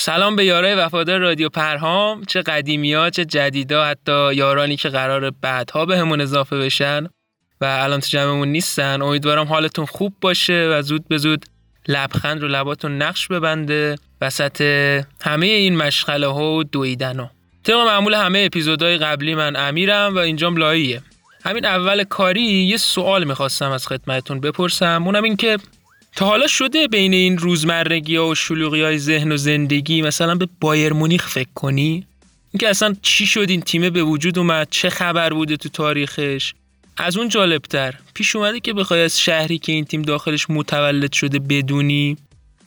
سلام به یارای وفادار رادیو پرهام. چه قدیمی ها چه جدیدا حتی یارانی که قرار بعدها به همون اضافه بشن و الان تو جمعمون نیستن. امیدوارم حالتون خوب باشه و زود به زود لبخند رو لباتون نقش ببنده وسط همه این مشغله ها و دویدن ها طبق معمول همه اپیزودهای قبلی من امیرم و اینجام لاییه. همین اول کاری یه سوال می‌خواستم از خدمتتون بپرسم. اونم این که تا حالا شده بین این روزمرگی ها و شلوغی های ذهن و زندگی؟ مثلا به بایر مونیخ فکر کنی؟ اینکه اصلا چی شد این تیم به وجود اومد؟ چه خبر بوده تو تاریخش؟ از اون جالبتر پیش اومده که بخوای از شهری که این تیم داخلش متولد شده بدونی؟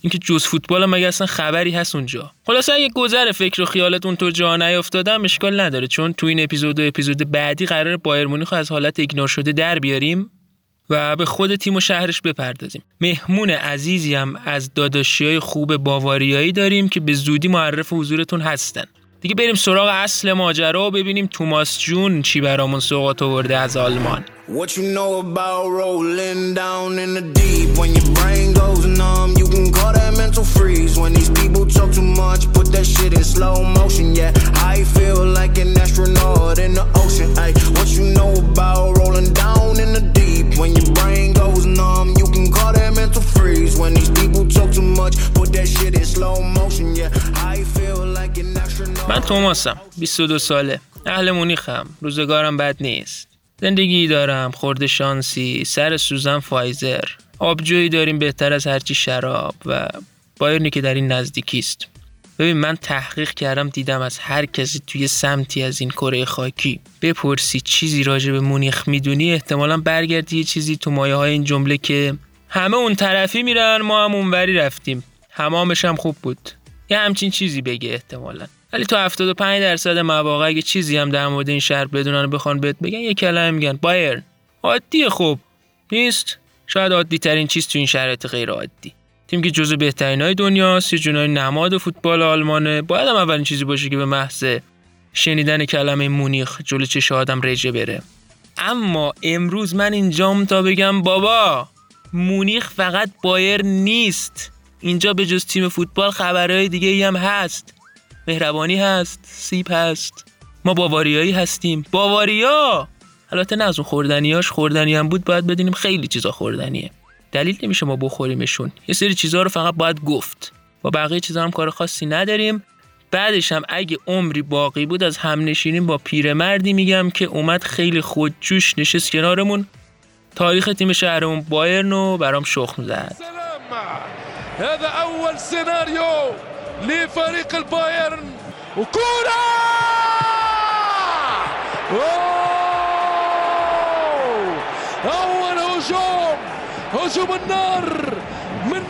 اینکه جز فوتبال مگه اصلا خبری هست اونجا؟ خلاصه اگه گذر فکر و خیالت اونطور جا نیافتادم اشکال نداره چون تو این اپیزود و اپیزود بعدی قرار بایر مونیخ از حالت ایگنور شده در بیاریم. و به خود تیم و شهرش بپردازیم مهمون عزیزی هم از داداشی های خوب باواریایی داریم که به زودی معرف حضورتون هستن دیگه بریم سراغ اصل ماجرا و ببینیم توماس جون چی برامون سوقات آورده از آلمان like an astronaut in the ocean Ay, What you know about توماسم 22 ساله. اهل مونیخم روزگارم بد نیست. زندگی دارم خورده شانسی سر سوزن فایزر. آبجویی داریم بهتر از هرچی شراب و بایرنی که در این نزدیکی است. ببین من تحقیق کردم دیدم از هر کسی توی سمتی از این کره خاکی. بپرسی چیزی راجع به مونیخ می‌دونی؟ احتمالا برگردی یه چیزی تو مایه های این جمله که همه اون طرفی میرن ما هم اونوری رفتیم. همامش هم خوب بود. یه همچین چیزی بگه احتمالا. ولی تو 75 درصد مواقع اگه چیزی هم در مورد این شهر بدونن بخوان بهت بگن یه کلمه میگن. بایرن. عادیه خوب. نیست؟ شاید عادی ترین چیز تو این شرایط غیر عادی تیم که جزو بهترین های دنیاست یه جنای نماد فوتبال آلمانه. باید هم اولین چیزی باشه که به محض شنیدن کلمه مونیخ جلو چش آدم رژه بره. اما امروز من اینجام تا بگم بابا مونیخ فقط بایر نیست. اینجا به جز تیم فوتبال خبرهای دیگه ای هم هست. مهربانی هست سیب هست. ما باواریایی هستیم. باواریا! البته نه از اون خوردنیاش خوردنی هم بود باید بدونیم خیلی چیزا خوردنیه. دلیل نمیشه ما بخوریمشون. یه سری چیزها رو فقط باید گفت. با بقیه چیزا هم کار خاصی نداریم. بعدش هم اگه عمری باقی بود از هم نشینیم با پیرمردی میگم که اومد خیلی خودجوش نشست کنارمون. تاریخ تیم شهرمون بایرن رو برام شخم زد. هذا اول سيناريو لفريق البايرن. وكورة! أول هجوم هجوم النار من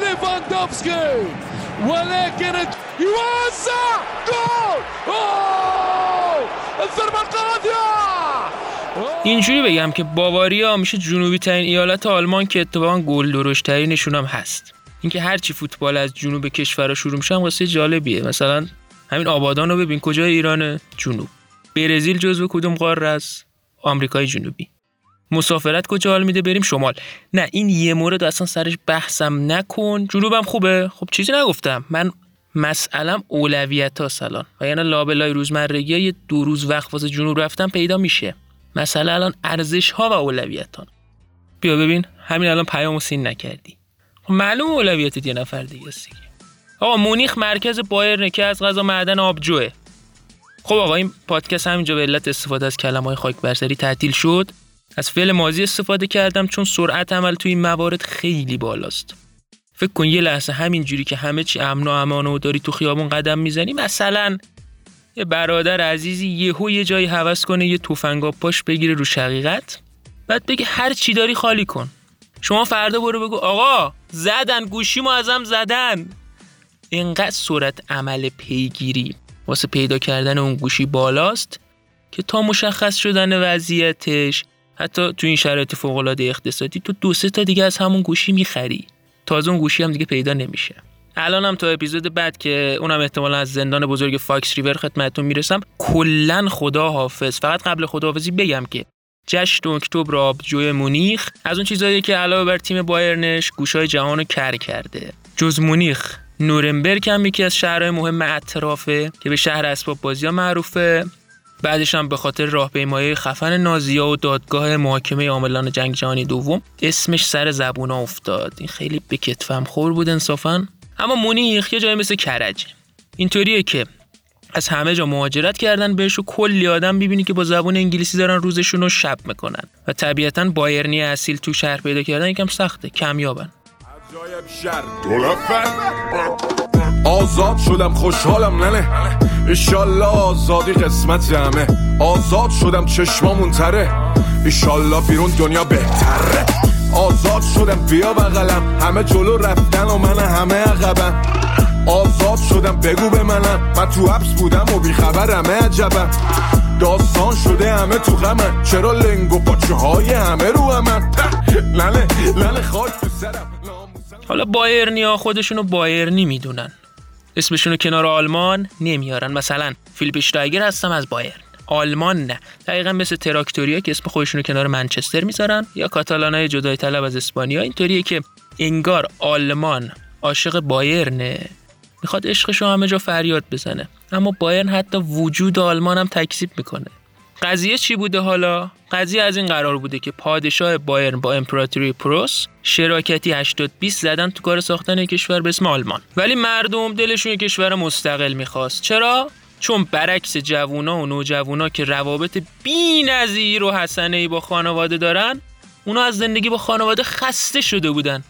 ليفاندوفسكي. ولكن جول! الضربة القاضية اینجوری بگم که باواریا میشه جنوبی ترین ایالت آلمان که اتفاقا گل درشت ترینشون هم هست. اینکه هرچی فوتبال از جنوب کشور شروع میشه هم جالبیه. مثلا همین آبادان رو ببین کجای ایران جنوب؟ برزیل جزو کدوم قاره است؟ آمریکای جنوبی. مسافرت کجا حال میده؟ بریم شمال. نه این یه مورد اصلا سرش بحثم نکن. جنوبم خوبه. خب چیزی نگفتم. من مسئلم اولویت ها سلان و یعنی لابلای روزمرگی یه دو روز وقت واسه جنوب رفتن پیدا میشه. مسئله الان ارزش ها و اولویت ها بیا ببین همین الان پیام سین نکردی. معلوم اولویت یه نفر دیگه است آقا مونیخ مرکز بایرن که از غذا معدن آبجوه. خب آقا این پادکست همینجا به علت استفاده از کلمه های خاک برسری تعطیل شد. از فعل ماضی استفاده کردم چون سرعت عمل توی این موارد خیلی بالاست. فکر کن یه لحظه همینجوری که همه چی امن و امان و داری تو خیابون قدم می‌زنی مثلا یه برادر عزیزی یهو یه جایی هوس کنه یه تفنگ پاش بگیره رو شقیقت. بعد بگه هر چی داری خالی کن. شما فردا برو بگو آقا زدن گوشیمو ازم زدن. اینقدر سرعت عمل پیگیری واسه پیدا کردن اون گوشی بالاست که تا مشخص شدن وضعیتش حتی تو این شرایط فوق العاده اقتصادی تو دو سه تا دیگه از همون گوشی می‌خری. تازه اون گوشی هم دیگه پیدا نمیشه. الان هم تا اپیزود بعد که اونم احتمالا از زندان بزرگ Fox River خدمتتون می‌رسم کلا خدا حافظ فقط قبل خداحافظی بگم که جشن اکتبر آبجوی مونیخ از اون چیزایی که علاوه بر تیم بایرنش گوشای جهان رو کر کرده. جز مونیخ نورنبرگ هم یکی از شهرهای مهم اطرافه که به شهر اسباب بازی معروفه. بعدش هم به خاطر راهپیمایی خفن نازیا و دادگاه محاکمه عاملان جنگ جهانی دوم اسمش سر زبونا افتاد. این خیلی به کتفم خور بود انصافا. اما مونیخ یه جای مثل کرج اینطوریه که از همه جا مهاجرت کردن بهش و کلی آدم ببینی که با زبون انگلیسی دارن روزشون رو شب می‌کنن. و طبیعتا بایرنی اصیل تو شهر پیدا کردن یکم سخته کمیابن. آزاد شدم خوشحالم ننه. ایشالله آزادی قسمت همه. آزاد شدم چشمامون تره. ایشالله بیرون دنیا بهتره. آزاد شدم بیا بغلم. همه جلو رفتن و من همه عقبم. آزاد شدم بگو به منم. من تو حبس بودم و بیخبرم عجبم داستان شده همه تو غمه چرا لنگ و پاچه های همه رو همه لنه لنه خاک تو سرم. حالا بایرنیا خودشونو بایرنی می‌دونن. اسمشونو کنار آلمان نمیارن. مثلا فیلیپ شتایگر هستم از بایرن. آلمان نه. دقیقا مثل تراکتوریا که اسم خودشونو کنار منچستر می‌ذارن یا کاتالانای جدای طلب از اسپانیا. اینطوریه که انگار آلمان عاشق بایرنه. می‌خواد عشقش رو همه جا فریاد بزنه. اما بایرن حتی وجود آلمان هم تکذیب می‌کنه. قضیه چی بوده حالا؟ قضیه از این قرار بوده که پادشاه بایرن با امپراتوری پروس شراکتی 80 20 زدن تو کار ساختن کشور به اسم آلمان. ولی مردم دلشون یک کشور مستقل می‌خواست. چرا؟ چون برعکس جوونا و نوجوانا که روابط بی‌نظیر و حسنه ای با خانواده دارن اونا از زندگی با خانواده خسته شده بودن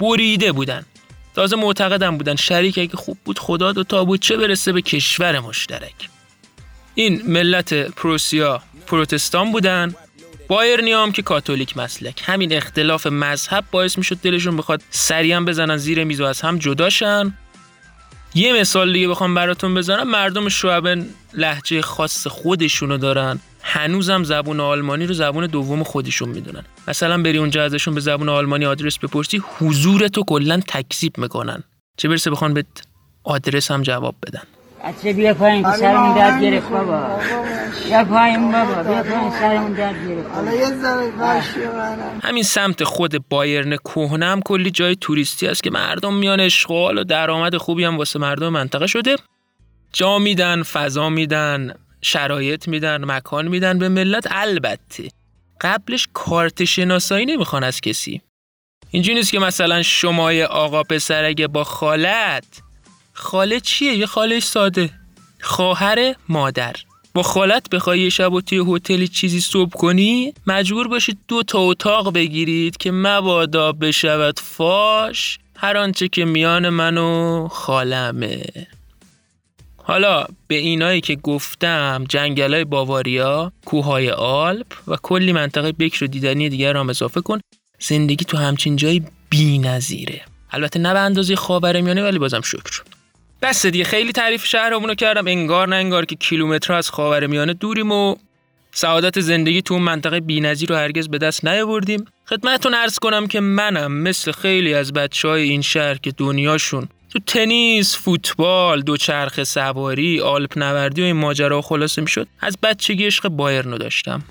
بریده بودن. تازه معتقدم بودن شریک اگه خوب بود خدا دو تا بود چه برسه به کشور مشترک. این ملت پروسیا پروتستان بودن بایرنی هم که کاتولیک مسلک. همین اختلاف مذهب باعث می‌شد دلشون بخواد سریعا بزنن زیر میز و از هم جداشن یه مثال دیگه بخوام براتون بزنم. مردم شعبن لحجه خاص خودشونو دارن. هنوزم زبون آلمانی رو زبون دوم خودشون می‌دونن. مثلا بری اونجا ازشون به زبون آلمانی آدرس بپرسی حضور تو کلا تکذیب می‌کنن. چه برسه بخوان به آدرس هم جواب بدن. بچه بیا پایین که سرمون درد گرفت بابا. بیا پایین بابا بیا پایین سرمون درد گرفت حالا یه ذره منم. همین سمت خود بایرن کهنه هم کلی جای توریستی است که مردم میان اشغال و درآمد خوبی هم واسه مردم منطقه شده. جا میدن فضا میدن شرایط میدن مکان میدن. به ملت البته قبلش کارت شناسایی نمی‌خوان از کسی. اینجوری نیست که مثلا شمای آقا پسر اگه با خالت خاله چیه؟ یه خاله ساده. خواهر مادر. با خالت بخوای یه شب و توی هتلی چیزی صبح کنی مجبور باشید دو تا اتاق بگیرید که مبادا بشود فاش. هر آنچه که میان من و خالمه. حالا به اینایی که گفتم جنگلای باواریا، کوههای آلپ و کلی منطقه بکر و دیدنی دیگر را اضافه کن. زندگی تو همچین جایی بی نظیره. البته نه به اندازه خاورمیانه ولی بازم شکر بس دیگه. خیلی تعریف شهرمون رو کردم. انگار نه انگار که کیلومتر از خاورمیانه دوریم و سعادت زندگی تو اون منطقه بی‌نظیر رو هرگز به دست نیاوردیم. خدمتتون عرض کنم که منم مثل خیلی از بچه های این شهر که دنیاشون تو تنیس، فوتبال، دوچرخه سواری، آلپ نوردی و این ماجرا خلاصه می‌شد از بچگی عشق بایرنو داشتم.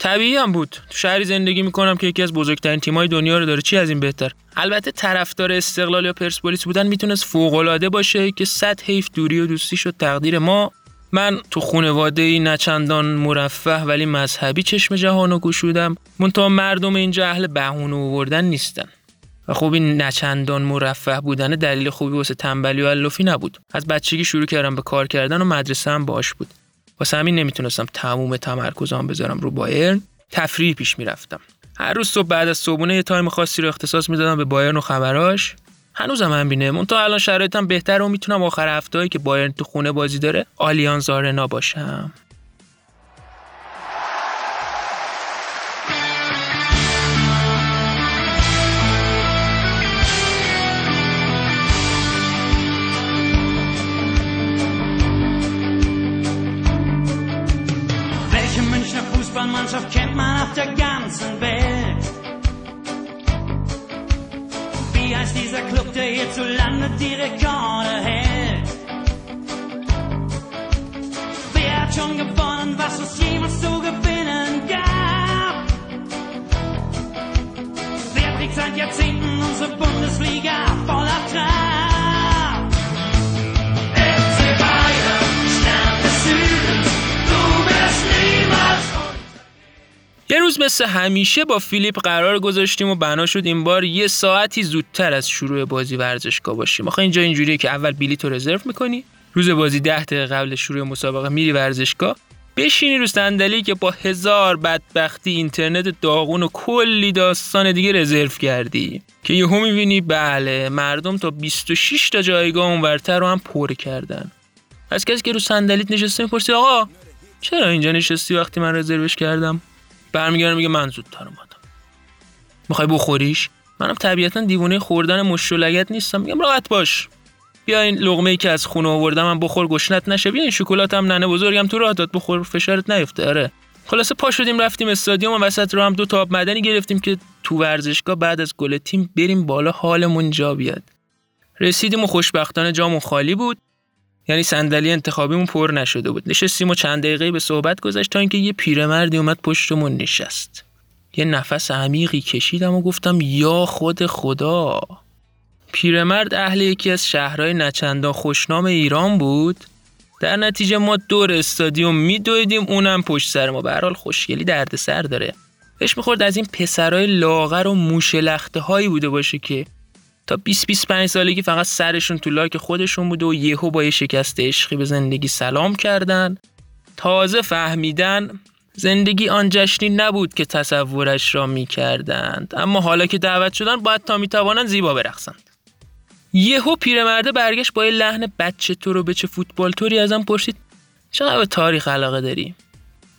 طبیعی هم بود. تو شهری زندگی می‌کنم که یکی از بزرگترین تیمای دنیا رو داره. چی از این بهتر؟ البته طرفدار استقلال یا پرسپولیس بودن می‌تونست فوق العاده باشه که صد حیف دوری و دوستی شد تقدیر ما. من تو خانواده ای نچندان مرفه ولی مذهبی چشم جهانو گشودم. منتها مردم اینجا اهل بهونه آوردن نیستن. و خب این نچندان مرفه بودن دلیل خوبی واسه تنبلی و علفی نبود. از بچگی شروع کردم به کار کردن و مدرسه هم باش بود. واسه همین نمی‌تونستم تموم تمرکزم بذارم رو بایرن. تفریح پیش می‌رفتم. هر روز صبح بعد از صبحونه یه تایم خاصی رو اختصاص می‌دادم به بایرن و خبراش. هنوزم هم بینه تا الان شرایطم بهتر و می‌تونم آخر هفته که بایرن تو خونه بازی داره آلیانز آرنا باشم. Fußballmannschaft kennt man auf der ganzen Welt. Wie heißt dieser Club, der hierzulande die Rekorde hält? Wer hat schon gewonnen, was es jemals zu gewinnen gab? Wer trägt seit Jahrzehnten unsere Bundesliga voller Trab? باز مثل همیشه با فیلیپ قرار گذاشتیم و بنا شد این بار یه ساعتی زودتر از شروع بازی ورزشگاه باشیم. آخه اینجا اینجوریه که اول بلیط رو رزرو می‌کنی روز بازی ده دقیقه قبل شروع مسابقه میری ورزشگاه بشینی رو صندلی که با هزار بدبختی اینترنت داغون و کلی داستان دیگه رزرو کردی. که یهو می‌بینی بله مردم تا 26 تا جایگاه اونورتر رو هم پر کردن. از کسی که رو صندلیت نشسته می‌پرسی آقا چرا اینجا نشستی وقتی من رزروش کردم؟ برمیگردم میگه من زودتر اومدم. می‌خوای بخوریش؟ منم طبیعتا دیوونه خوردن مشت نیستم. میگم راحت باش. بیا این لقمه ای که از خونه آوردم من بخور گشنت نشه. بیا این شکلاتم ننه بزرگم تو راه داد بخور. فشارت نیفته. آره. خلاصه پا شدیم رفتیم استادیوم و وسط رو هم دو تا آب مدنی گرفتیم که تو ورزشگاه بعد از گل تیم بریم بالا حالمون جا بیاد. رسیدیم و خوشبختانه جامون خالی بود. یعنی صندلی انتخابیمون پر نشده بود. نشستیم و چند دقیقه به صحبت گذشت تا اینکه یه پیرمردی اومد پشتمون نشست. یه نفس عمیقی کشیدم و گفتم یا خود خدا. پیرمرد اهل یکی از شهرهای نچندان خوشنام ایران بود. در نتیجه ما دور استادیوم میدویدیم اونم پشت سر ما. به حال خوشگلی درد سر داره. بهش می‌خورد از این پسرای لاغر و موشلخته هایی بوده باشه که تا 20 25 سالگی فقط سرشون تو لاک خودشون بوده و یهو با یه شکست عشقی به زندگی سلام کردن. تازه فهمیدن زندگی آن جشنی نبود که تصورش را می کردند اما حالا که دعوت شدن باید تا می زیبا برقصند. یهو پیرمرده برگشت با یه لحن بچه تو رو به چه فوتبال توری ازم پرسید چقدر به تاریخ علاقه داری؟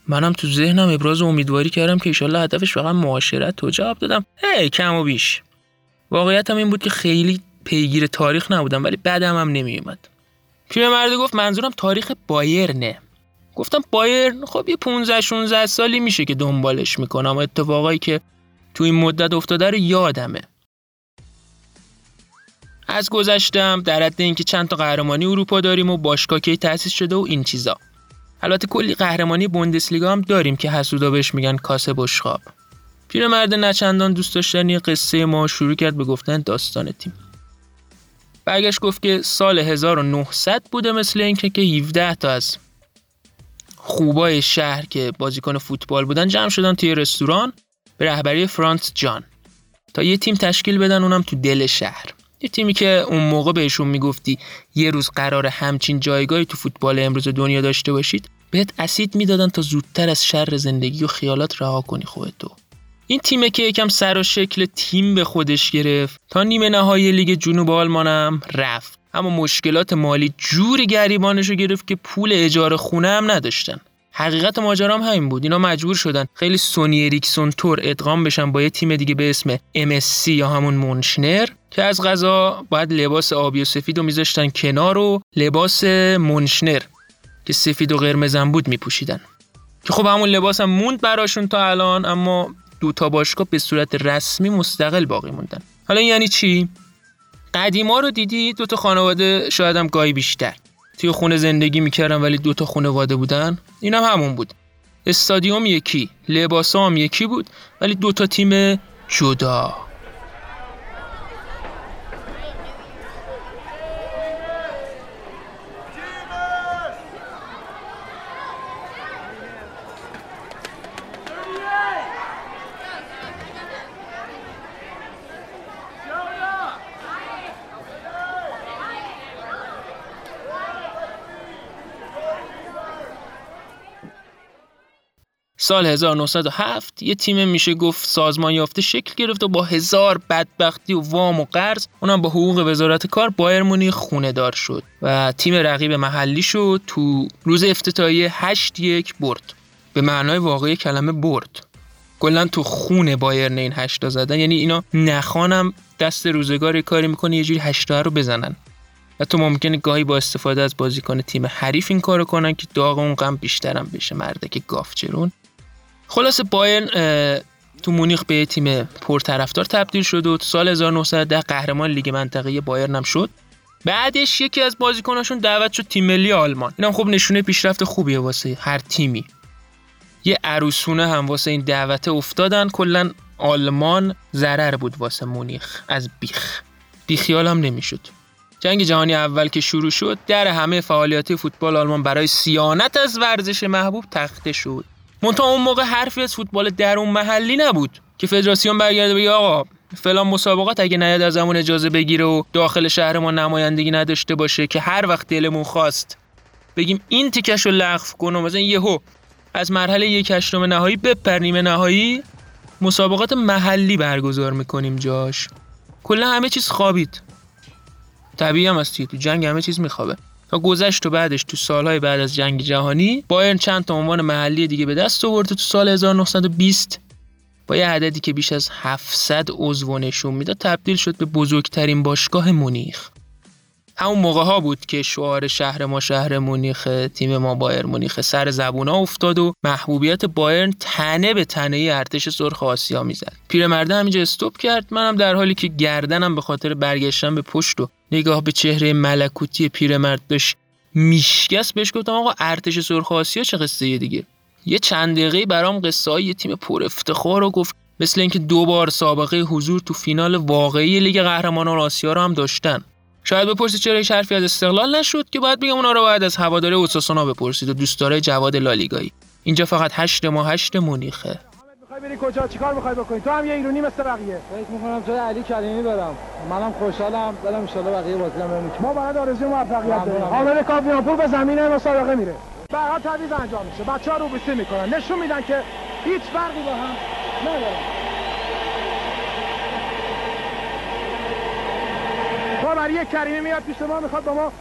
منم تو ذهنم ابراز امیدواری کردم که ایشالله هدفش فقط معاشرت تو جواب دادم. هی کم و بیش. واقعیت هم این بود که خیلی پیگیر تاریخ نبودم ولی بعدم هم نمیومد پیرمرده گفت منظورم تاریخ بایرنه. گفتم بایرن؟ خب یه 15 16 سالی میشه که دنبالش می‌کنم اتفاقایی که تو این مدت افتاده رو یادمه. از گذشتم در حد اینکه چند تا قهرمانی اروپا داریم و باشگاه کی تأسیس شده و این چیزا. البته کلی قهرمانی بوندسلیگا هم داریم که حسودا بهش میگن کاسه بشخاب پیرمرد نچندان دوست داشتنی قصه ما شروع کرد به گفتن داستان تیم. برگشت گفت که سال 1900 بوده مثل اینکه که 17 تا از خوبای شهر که بازیکن فوتبال بودن جمع شدن توی رستوران به رهبری فرانت جان. تا یه تیم تشکیل بدن اونم تو دل شهر. یه تیمی که اون موقع بهشون می‌گفتی یه روز قرار همچین جایگاهی تو فوتبال امروز دنیا داشته باشید بهت اسید می‌دادن تا زودتر از شر زندگی و خیالات رها کنی خودتو. این تیمه که یکم سر و شکل تیم به خودش گرفت. تا نیمه نهایی لیگ جنوب آلمانم رفت. اما مشکلات مالی جوری گریبانشو گرفت که پول اجاره خونه هم نداشتن. حقیقت ماجرا هم همین بود. اینا مجبور شدن خیلی Sony Ericsson طور ادغام بشن با یه تیم دیگه به اسم MSC یا همون مونشنر که از قضا باید لباس آبی و سفید رو میذاشتن کنار و لباس مونشنر که سفید و قرمزم بود میپوشیدن. که خب همون لباس هم موند براشون تا الان اما دو تا باشگاه به صورت رسمی مستقل باقی موندن. حالا یعنی چی؟ قدیما رو دیدی؟ دو تا خانواده شاید هم گاهی بیشتر. توی خونه زندگی می‌کردن ولی دو تا خانواده بودن؟ این هم همون بود. استادیوم یکی لباس هم یکی بود ولی دو تا تیم جدا. سال 1907 یه تیم میشه گفت سازمان یافته شکل گرفت و با هزار بدبختی و وام و قرض اونم با حقوق وزارت کار بایر مونیخ خونه دار شد و تیم رقیب محلی شد تو روز افتتاحیه 8 یک برد. به معنای واقعی کلمه برد. کلا تو خونه بایرن این هشتا زدن. یعنی اینا نخوانم دست روزگار کاری می‌کنه یه جوری هشتا رو بزنن. و تو ممکنه گاهی با استفاده از بازیکن تیم حریف این کارو کنن که داغ اون غم بیشترم بشه مردک گافچرون خلاص بایرن تو مونیخ به تیم پرطرفدار تبدیل شد و سال 1910 قهرمان لیگ منطقه بایرن هم شد. بعدش یکی از بازیکناشون دعوت شد تیم ملی آلمان. اینم خب نشونه پیشرفت خوبیه واسه هر تیمی. یه عروسونه هم واسه این دعوت افتادن. کلا آلمان ضرر بود واسه مونیخ از بیخ. بیخیال هم نمی‌شد. جنگ جهانی اول که شروع شد در همه فعالیت فوتبال آلمان برای سیانت از ورزش محبوب تخته شد. منتها اون موقع حرفی از فوتبال درون محلی نبود که فدراسیون برگرده بگه آقا فلان مسابقات اگه نیاد از همون اجازه بگیره و داخل شهر ما نمایندگی نداشته باشه که هر وقت دلمون خواست. بگیم این تیکش رو لغو کن و مثلا یهو از مرحله یک هشتم نهایی بپر نیمه نهایی مسابقات محلی برگزار می‌کنیم جاش. کلا همه چیز خوابید. طبیعی هم است تو جنگ همه چیز میخوابه. تا گذشت و بعدش تو سالهای بعد از جنگ جهانی بایرن چند تا عنوان محلی دیگه به دست آورد تو سال 1920 با یه عددی که بیش از 700 عضو نشون می‌داد تبدیل شد به بزرگترین باشگاه مونیخ. همون موقع ها بود که شعار شهر ما شهر مونیخ تیم ما بایر مونیخ سر زبونا افتاد و محبوبیت بایرن تنه به تنه ارتش سرخ آسیا می‌زد. پیرمرده همینجا استوب کرد. منم در حالی که گردنم به خاطر برگشتن به پشت و نگاه به چهره ملکوتی پیرمرد داشت میشکست بهش گفتم آقا ارتش سرخ آسیا چه قصه دیگه؟ یه چند دقیقه برام قصه های تیم پر افتخار رو گفت مثل اینکه دو بار سابقه حضور تو فینال واقعی لیگ قهرمانان آسیا رو هم داشتن. شاید بپرسید چرا هیچ حرفی از استقلال نشد که باید بگم اونا رو باید از هواداره اوساسونا بپرسید و دوستدارای جواد لالیگایی. اینجا فقط هشت ما هشت مونیخه. می‌خوای بری کجا؟ چیکار می‌خوای بکنی؟ تو هم یه ایرانی مثل بقیه. فکر می‌کنم جای علی کریمی برم. منم خوشحالم. دلم ان بقیه بازی هم ما فقط آرزوی موفقیت داریم. حامد کاویانپور به زمین مسابقه میره. بعدا تعویض انجام میشه. بچه‌ها رو بیسی می‌کنن. نشون میدن که هیچ فرقی با هم ندارن. یک کریمی میاد پیش ما می‌خواد با ما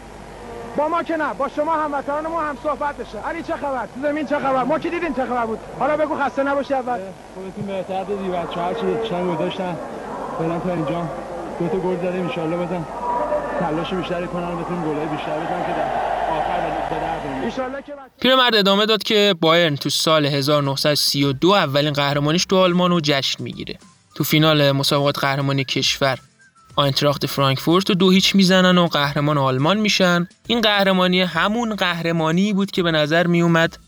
با ما که نه با شما هموطنان ما هم صحبت بشه. علی چه خبر؟ تو زمین چه خبر؟ ما که دیدیم چه خبر بود؟ حالا بگو خسته نباشی اول. خودتون بهتر دیدی بچه‌ها هر چی چند داشتن فعلا تا اینجا. دو تا گل زدیم ان بزن. تلاش بیشتری کنن بتونیم گلای بیشتر بزنیم که در آخر پیرمرد ادامه داد که بایرن تو سال 1932 اولین قهرمانیش تو آلمان رو جشن می‌گیره. تو فینال مسابقات قهرمانی کشور آینتراخت فرانکفورت رو دو هیچ می‌زنن و قهرمان آلمان میشن. این قهرمانی همون قهرمانی بود که به نظر میومد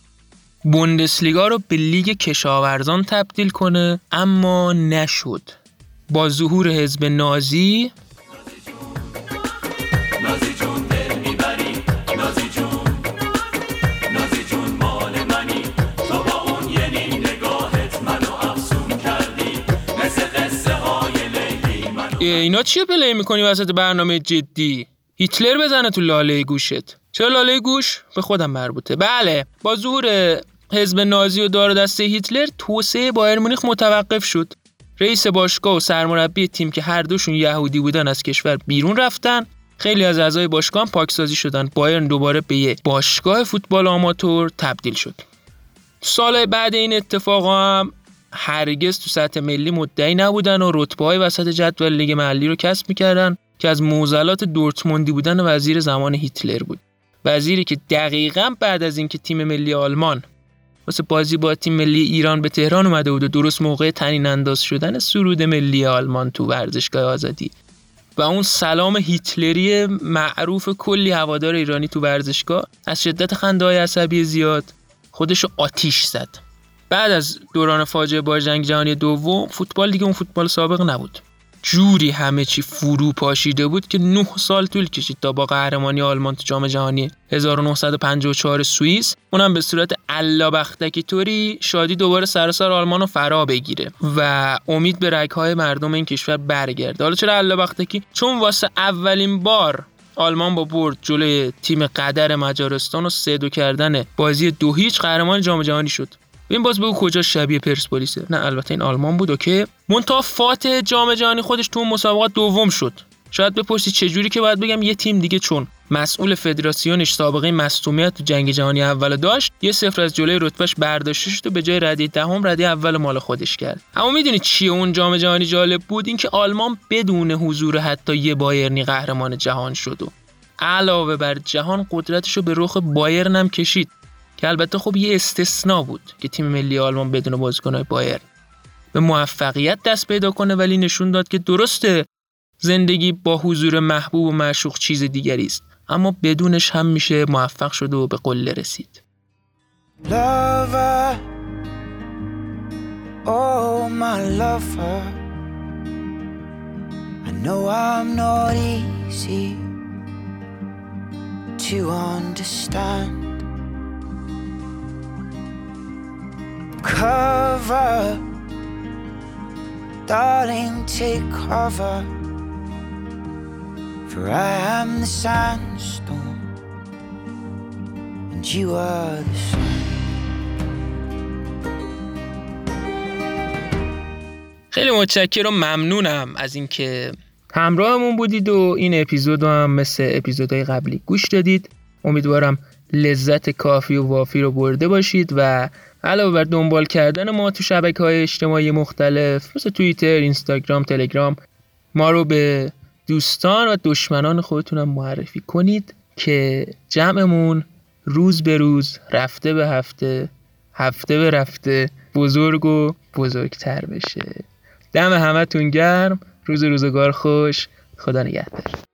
بوندسلیگا رو به لیگ کشاورزان تبدیل کنه اما نشد. با ظهور حزب نازی اینا چیه پلی می‌کنی وسط برنامه جدی؟ هیتلر بزنه تو لاله گوشت. چرا لاله گوش؟ به خودم مربوطه. بله با ظهور حزب نازی و دار دسته هیتلر توسعه بایر مونیخ متوقف شد. رئیس باشگاه و سرمربی تیم که هر دوشون یهودی بودن از کشور بیرون رفتن. خیلی از اعضای باشگاه پاکسازی شدن. بایرن دوباره به یه باشگاه فوتبال آماتور تبدیل شد. سال بعد این اتفاق هم هرگز تو سطح ملی مدعی نبودن و رتبه های وسط جدول لیگ محلی رو کسب می‌کردن که از موزلات دورتموندی بودن وزیر زمان هیتلر بود. وزیری که دقیقا بعد از اینکه تیم ملی آلمان واسه بازی با تیم ملی ایران به تهران اومده بود و درست موقع تنین انداز شدن سرود ملی آلمان تو ورزشگاه آزادی. و اون سلام هیتلری معروف کلی هوادار ایرانی تو ورزشگاه از شدت خنده های عصبی زیاد خودشو آتیش زد. بعد از دوران فاجعه با جنگ جهانی دوم فوتبال دیگه اون فوتبال سابق نبود. جوری همه چی فرو پاشیده بود که 9 سال طول کشید تا با قهرمانی آلمان تو جام جهانی 1954 سوئیس. اونم به صورت بختکی طوری شادی دوباره سراسر آلمان رو فرا بگیره و امید به رگهای مردم این کشور برگرده. حالا چرا بختکی چون واسه اولین بار آلمان با برد جلوی تیم قدر مجارستان و سه دو کردن بازی دو هیچ قهرمان جام جهانی شد. این باز بگو کجا شبیه پرسپولیسه. نه البته این آلمان بود که مونتا فاتح جام جهانی خودش تو مسابقات دوم شد. شاید بپرسی جوری که باید بگم یه تیم دیگه چون مسئول فدراسیونش سابقه مصونیت تو جنگ جهانی اول داشت یه صفر از جلوی رتبهش برداشته شد و به جای ردی دهم ردی اول مال خودش کرد. اما می‌دونی چیه اون جام جهانی جالب بود؟ اینکه آلمان بدون حضور حتی یه بایرنی قهرمان جهان شد و علاوه بر جهان قدرتش رو به رخ بایرن هم کشید. که البته خب یه استثنا بود که تیم ملی آلمان بدون بازیکنهای بایر به موفقیت دست پیدا کنه ولی نشون داد که درسته زندگی با حضور محبوب و معشوق چیز دیگری است اما بدونش هم میشه موفق شد و به قله رسید. Oh my lover I know I'm not easy to understand. Cover. Darling, take cover. For I am the sandstorm, and you are the sun. خیلی متشکرم و ممنونم از اینکه همراهمون بودید و این اپیزود هم مثل اپیزودهای قبلی گوش دادید امیدوارم لذت کافی و وافی رو برده باشید و علاوه بر دنبال کردن ما تو شبکه های اجتماعی مختلف مثل توییتر، اینستاگرام، تلگرام ما رو به دوستان و دشمنان خودتونم معرفی کنید که جمعمون روز به روز رفته به هفته هفته به رفته بزرگ و بزرگتر بشه. دم همتون گرم روز روزگار خوش خدا نگهدار.